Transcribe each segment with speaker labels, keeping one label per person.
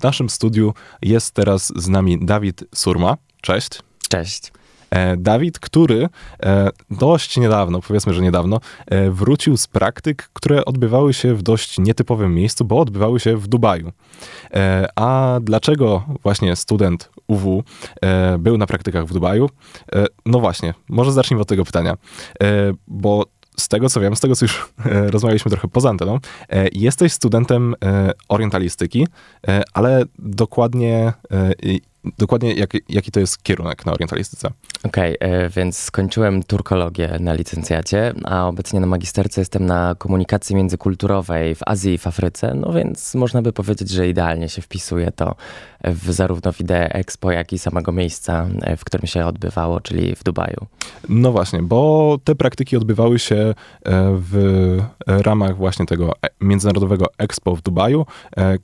Speaker 1: w naszym studiu jest teraz z nami Dawid Surma. Cześć.
Speaker 2: Cześć.
Speaker 1: E, Dawid, który e, dość niedawno, powiedzmy, że niedawno, e, wrócił z praktyk, które odbywały się w dość nietypowym miejscu, bo odbywały się w Dubaju. A dlaczego właśnie student UW był na praktykach w Dubaju? No właśnie, może zacznijmy od tego pytania, bo z tego co wiem, z tego co już rozmawialiśmy trochę poza anteną, jesteś studentem orientalistyki, ale dokładnie dokładnie jak, jaki to jest kierunek na orientalistyce?
Speaker 2: Okej, okay, e, więc skończyłem turkologię na licencjacie, a obecnie na magisterce jestem na komunikacji międzykulturowej w Azji i w Afryce, no więc można by powiedzieć, że idealnie się wpisuje to w, zarówno w ideę Expo, jak i samego miejsca, e, w którym się odbywało, czyli w Dubaju.
Speaker 1: No właśnie, bo te praktyki odbywały się e, w ramach właśnie tego międzynarodowego Expo w Dubaju,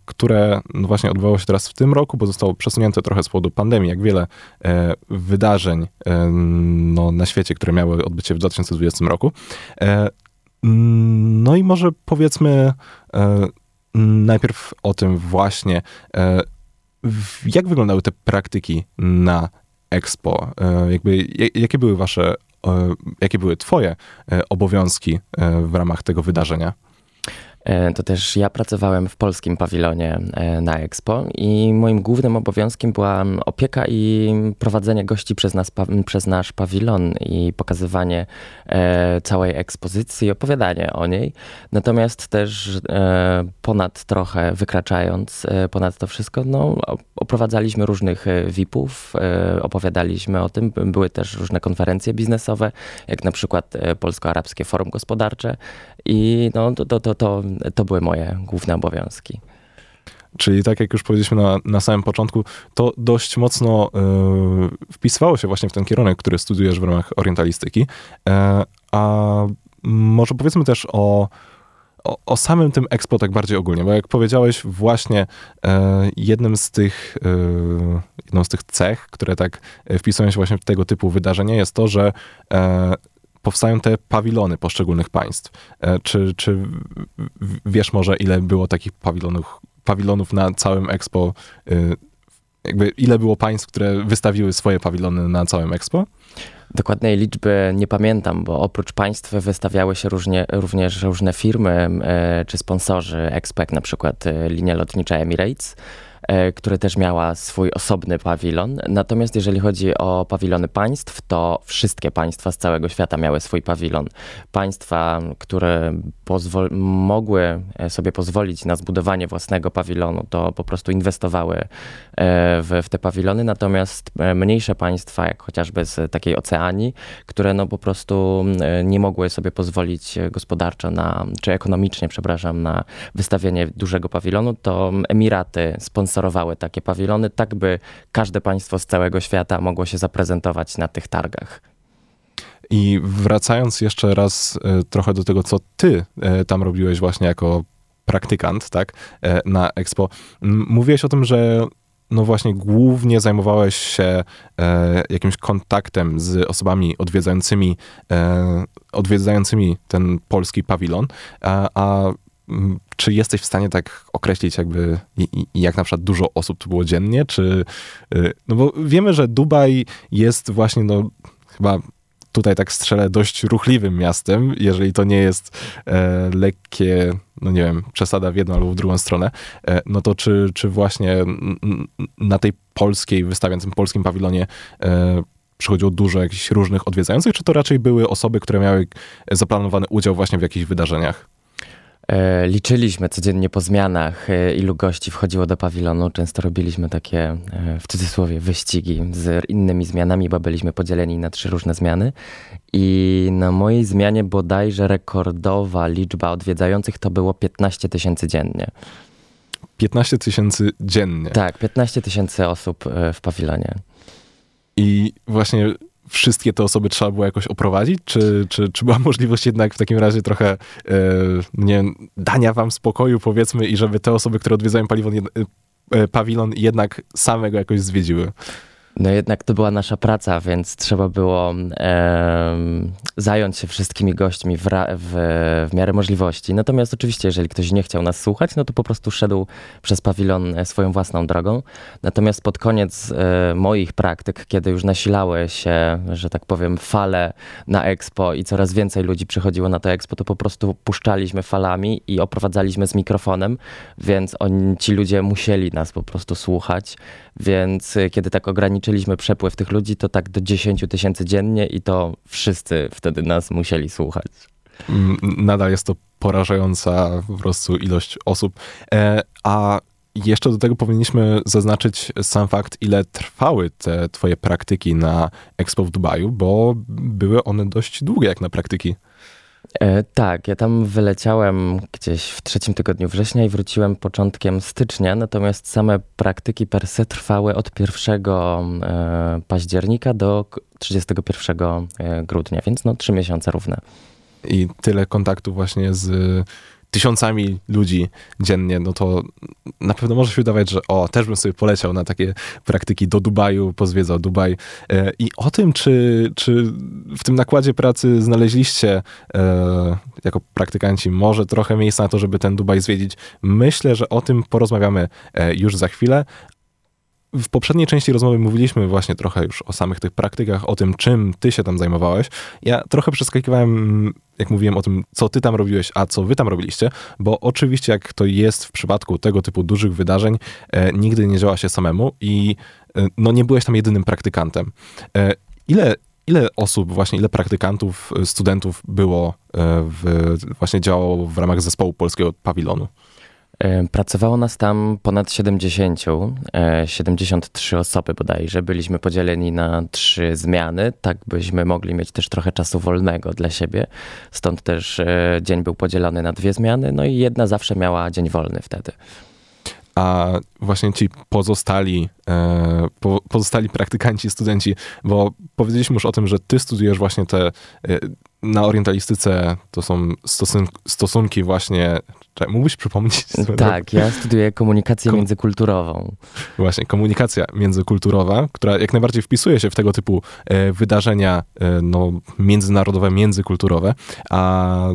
Speaker 1: które no właśnie odbywało się teraz w tym roku, bo zostało przesunięte trochę z powodu pandemii, jak wiele e, wydarzeń e, no, na świecie, które miały odbyć się w 2020 roku. E, no i może powiedzmy najpierw o tym właśnie, jak wyglądały te praktyki na Expo? Jakby, jakie były wasze, jakie były twoje obowiązki w ramach tego wydarzenia?
Speaker 2: E, to też ja pracowałem w polskim pawilonie e, na Expo i moim głównym obowiązkiem była opieka i prowadzenie gości przez, nas, przez nasz pawilon i pokazywanie e, całej ekspozycji, opowiadanie o niej. Natomiast też ponad trochę wykraczając ponad to wszystko, no, oprowadzaliśmy różnych VIP-ów, opowiadaliśmy o tym. Były też różne konferencje biznesowe, jak na przykład Polsko-Arabskie Forum Gospodarcze i no, to, to, to, to były moje główne obowiązki.
Speaker 1: Czyli tak jak już powiedzieliśmy na, na samym początku, to dość mocno y, wpisywało się właśnie w ten kierunek, który studiujesz w ramach orientalistyki. Y, a może powiedzmy też o, o, o, samym tym Expo tak bardziej ogólnie, bo jak powiedziałeś, właśnie y, jednym z tych, jedną z tych cech, które tak wpisują się właśnie w tego typu wydarzenia jest to, że powstają te pawilony poszczególnych państw. E, czy, czy wiesz może, ile było takich pawilonów, pawilonów na całym Expo? E, jakby ile było państw, które wystawiły swoje pawilony na całym Expo?
Speaker 2: Dokładnej liczby nie pamiętam, bo oprócz państw wystawiały się różnie, również różne firmy e, czy sponsorzy jak na przykład linia lotnicza Emirates E, która też miała swój osobny pawilon. Natomiast jeżeli chodzi o pawilony państw, to wszystkie państwa z całego świata miały swój pawilon. Państwa, które mogły e, sobie pozwolić na zbudowanie własnego pawilonu, to po prostu inwestowały e, w, w te pawilony, natomiast mniejsze państwa, jak chociażby z takiej Oceanii, które no po prostu nie mogły sobie pozwolić gospodarczo na, czy ekonomicznie, przepraszam, na wystawienie dużego pawilonu, to Emiraty sponsorowały sponsorowały takie pawilony, tak by każde państwo z całego świata mogło się zaprezentować na tych targach.
Speaker 1: I wracając jeszcze raz e, trochę do tego, co ty e, tam robiłeś właśnie jako praktykant, tak, e, na Expo. Mówiłeś o tym, że no właśnie głównie zajmowałeś się e, jakimś kontaktem z osobami odwiedzającymi, e, odwiedzającymi ten polski pawilon, a, a czy jesteś w stanie tak określić jakby jak na przykład dużo osób tu było dziennie, czy y, no bo wiemy, że Dubaj jest właśnie no chyba tutaj tak strzelę dość ruchliwym miastem, jeżeli to nie jest e, lekkie, no nie wiem, przesada w jedną albo w drugą stronę, e, no to czy, czy właśnie na tej polskiej, wystawiającym polskim pawilonie e, przychodziło dużo jakichś różnych odwiedzających, czy to raczej były osoby, które miały zaplanowany udział właśnie w jakichś wydarzeniach?
Speaker 2: E, liczyliśmy codziennie po zmianach, e, ilu gości wchodziło do pawilonu. Często robiliśmy takie, e, w cudzysłowie, wyścigi z innymi zmianami, bo byliśmy podzieleni na trzy różne zmiany. I na mojej zmianie bodajże rekordowa liczba odwiedzających to było 15 tysięcy dziennie.
Speaker 1: 15 tysięcy dziennie?
Speaker 2: Tak, 15 tysięcy osób w pawilonie.
Speaker 1: I właśnie wszystkie te osoby trzeba było jakoś oprowadzić? Czy, czy, czy była możliwość jednak w takim razie trochę e, nie dania wam spokoju, powiedzmy, i żeby te osoby, które odwiedzają pawilon, e, pawilon jednak samego jakoś zwiedziły?
Speaker 2: No jednak to była nasza praca, więc trzeba było e, zająć się wszystkimi gośćmi w, w, w, miarę możliwości. Natomiast oczywiście, jeżeli ktoś nie chciał nas słuchać, no to po prostu szedł przez pawilon e, swoją własną drogą. Natomiast pod koniec e, moich praktyk, kiedy już nasilały się, że tak powiem, fale na Expo i coraz więcej ludzi przychodziło na to Expo, to po prostu puszczaliśmy falami i oprowadzaliśmy z mikrofonem, więc oni, ci ludzie musieli nas po prostu słuchać. Więc e, kiedy tak ograniczyliśmy przepływ tych ludzi, to tak do 10 tysięcy dziennie i to wszyscy wtedy nas musieli słuchać.
Speaker 1: Mm, nadal jest to porażająca po prostu ilość osób. E, a jeszcze do tego powinniśmy zaznaczyć sam fakt, ile trwały te twoje praktyki na Expo w Dubaju, bo były one dość długie jak na praktyki.
Speaker 2: E, tak, ja tam wyleciałem gdzieś w trzecim tygodniu września i wróciłem początkiem stycznia, natomiast same praktyki per se trwały od 1 e, października do 31 e, grudnia, więc no trzy miesiące równe.
Speaker 1: I tyle kontaktów właśnie z tysiącami ludzi dziennie, no to na pewno może się wydawać, że o, też bym sobie poleciał na takie praktyki do Dubaju, pozwiedzał Dubaj. E, I o tym, czy, czy w tym nakładzie pracy znaleźliście e, jako praktykanci może trochę miejsca na to, żeby ten Dubaj zwiedzić, myślę, że o tym porozmawiamy e, już za chwilę, w poprzedniej części rozmowy mówiliśmy właśnie trochę już o samych tych praktykach, o tym, czym ty się tam zajmowałeś. Ja trochę przeskakiwałem, jak mówiłem o tym, co ty tam robiłeś, a co wy tam robiliście, bo oczywiście, jak to jest w przypadku tego typu dużych wydarzeń, e, nigdy nie działa się samemu i e, no, nie byłeś tam jedynym praktykantem. E, ile, ile osób, właśnie ile praktykantów, e, studentów było e, w, właśnie działało w ramach zespołu polskiego pawilonu?
Speaker 2: Pracowało nas tam ponad 70, 73 e, osoby bodajże. Byliśmy podzieleni na trzy zmiany, tak byśmy mogli mieć też trochę czasu wolnego dla siebie. Stąd też e, dzień był podzielony na dwie zmiany, no i jedna zawsze miała dzień wolny wtedy
Speaker 1: a właśnie ci pozostali, e, po, pozostali praktykanci, studenci, bo powiedzieliśmy już o tym, że ty studiujesz właśnie te, na orientalistyce to są stosun stosunki właśnie, Czekaj, mógłbyś przypomnieć?
Speaker 2: Tak, ja studiuję komunikację Kom międzykulturową.
Speaker 1: Właśnie, komunikacja międzykulturowa, która jak najbardziej wpisuje się w tego typu e, wydarzenia e, no, międzynarodowe, międzykulturowe, a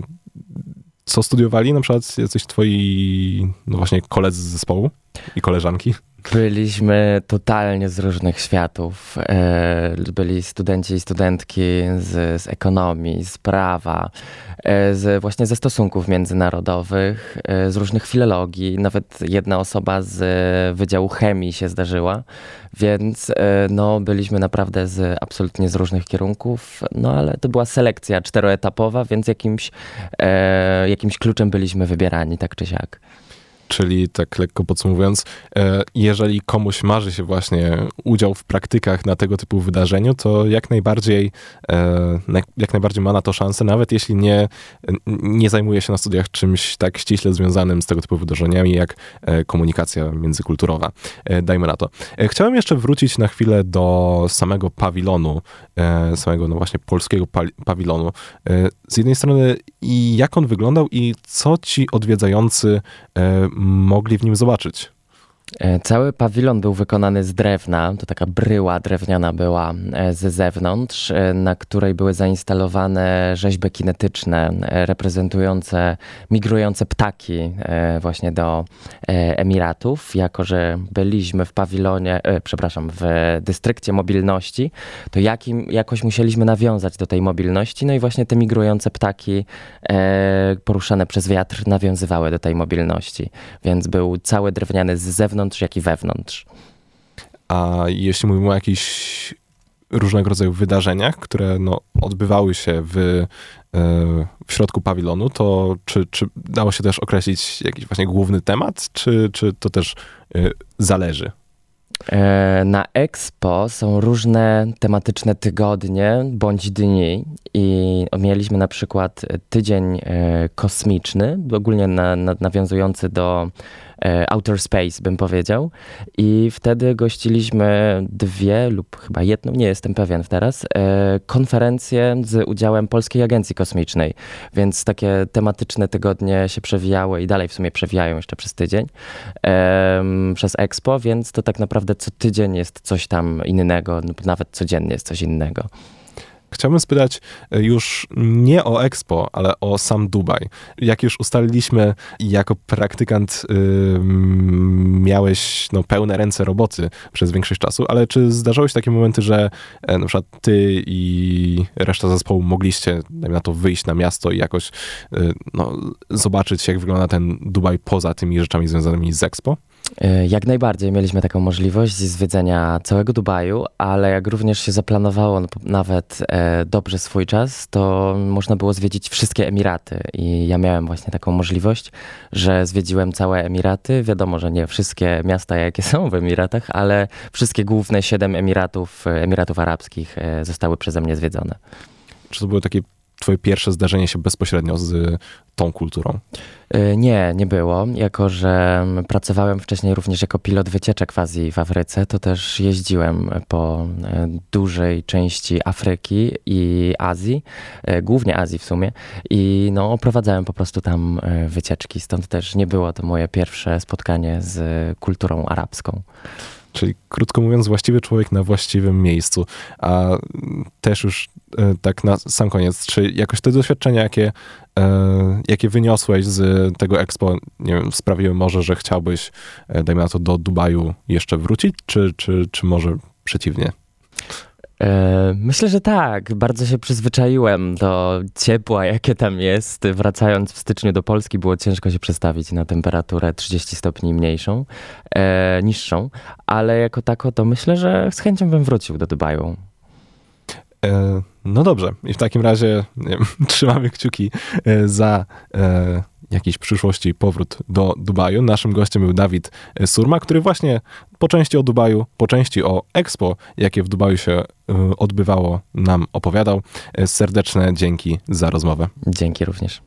Speaker 1: co studiowali na przykład jacyś twoi, no właśnie, koledzy z zespołu i koleżanki?
Speaker 2: Byliśmy totalnie z różnych światów. E, byli studenci i studentki z, z ekonomii, z prawa, e, z, właśnie ze stosunków międzynarodowych, e, z różnych filologii. Nawet jedna osoba z Wydziału Chemii się zdarzyła, więc no, byliśmy naprawdę z, absolutnie z różnych kierunków. No ale to była selekcja czteroetapowa, więc jakimś, jakimś kluczem byliśmy wybierani, tak czy siak.
Speaker 1: Czyli tak lekko podsumowując, e, jeżeli komuś marzy się właśnie udział w praktykach na tego typu wydarzeniu, to jak najbardziej, e, jak najbardziej ma na to szansę, nawet jeśli nie, nie zajmuje się na studiach czymś tak ściśle związanym z tego typu wydarzeniami, jak e, komunikacja międzykulturowa. Dajmy na to. Chciałem jeszcze wrócić na chwilę do samego pawilonu, samego no właśnie polskiego pawilonu. Z jednej strony, jak on wyglądał i co ci odwiedzający mogli w nim zobaczyć.
Speaker 2: E, cały pawilon był wykonany z drewna, to taka bryła drewniana była e, ze zewnątrz, e, na której były zainstalowane rzeźby kinetyczne reprezentujące migrujące ptaki właśnie do Emiratów. Jako, że byliśmy w pawilonie, przepraszam, w dystrykcie mobilności, to jakim, jakoś musieliśmy nawiązać do tej mobilności, no i właśnie te migrujące ptaki poruszane przez wiatr nawiązywały do tej mobilności. Więc był cały drewniany z zewnątrz, zewnątrz, jak i wewnątrz.
Speaker 1: A jeśli mówimy o jakichś różnego rodzaju wydarzeniach, które no, odbywały się w, e, w środku pawilonu, to czy, czy dało się też określić jakiś właśnie główny temat, czy, czy to też e, zależy?
Speaker 2: E, na Expo są różne tematyczne tygodnie bądź dni i mieliśmy na przykład tydzień kosmiczny, ogólnie na, na, nawiązujący do outer space, bym powiedział. I wtedy gościliśmy dwie lub chyba jedną, nie jestem pewien teraz, e, konferencje z udziałem Polskiej Agencji Kosmicznej. Więc takie tematyczne tygodnie się przewijały i dalej w sumie przewijają jeszcze przez tydzień przez Expo, więc to tak naprawdę co tydzień jest coś tam innego, nawet codziennie jest coś innego.
Speaker 1: Chciałbym spytać e, już nie o Expo, ale o sam Dubaj. Jak już ustaliliśmy, jako praktykant yy, miałeś no, pełne ręce roboty przez większość czasu, ale czy zdarzały się takie momenty, że e, na przykład ty i reszta zespołu mogliście na to wyjść na miasto i jakoś yy, no, zobaczyć, jak wygląda ten Dubaj poza tymi rzeczami związanymi z Expo?
Speaker 2: E, jak najbardziej mieliśmy taką możliwość zwiedzenia całego Dubaju, ale jak również się zaplanowało nawet e, dobrze swój czas, to można było zwiedzić wszystkie Emiraty. I ja miałem właśnie taką możliwość, że zwiedziłem całe Emiraty. Wiadomo, że nie wszystkie miasta, jakie są w Emiratach, ale wszystkie główne siedem Emiratów, Emiratów Arabskich e, zostały przeze mnie zwiedzone.
Speaker 1: Czy to były takie twoje pierwsze zdarzenie się bezpośrednio z tą kulturą?
Speaker 2: E, nie, nie było. Jako, że pracowałem wcześniej również jako pilot wycieczek w Azji w Afryce, to też jeździłem po e, dużej części Afryki i Azji, e, głównie Azji w sumie, i no, oprowadzałem po prostu tam wycieczki. Stąd też nie było to moje pierwsze spotkanie z kulturą arabską.
Speaker 1: Czyli krótko mówiąc, właściwy człowiek na właściwym miejscu. A też już e, tak na sam koniec, czy jakoś te doświadczenia, jakie, e, jakie wyniosłeś z tego Expo, nie wiem, sprawiły może, że chciałbyś, e, dajmy na to, do Dubaju jeszcze wrócić, czy, czy, czy może przeciwnie?
Speaker 2: E, myślę, że tak. Bardzo się przyzwyczaiłem do ciepła, jakie tam jest. Wracając w styczniu do Polski, było ciężko się przestawić na temperaturę 30 stopni mniejszą, e, niższą, ale jako tako to myślę, że z chęcią bym wrócił do Dubaju.
Speaker 1: E, no dobrze, i w takim razie wiem, trzymamy kciuki e, za e, jakiejś przyszłości powrót do Dubaju. Naszym gościem był Dawid Surma, który właśnie po części o Dubaju, po części o Expo, jakie w Dubaju się odbywało, nam opowiadał. Serdeczne dzięki za rozmowę.
Speaker 2: Dzięki również.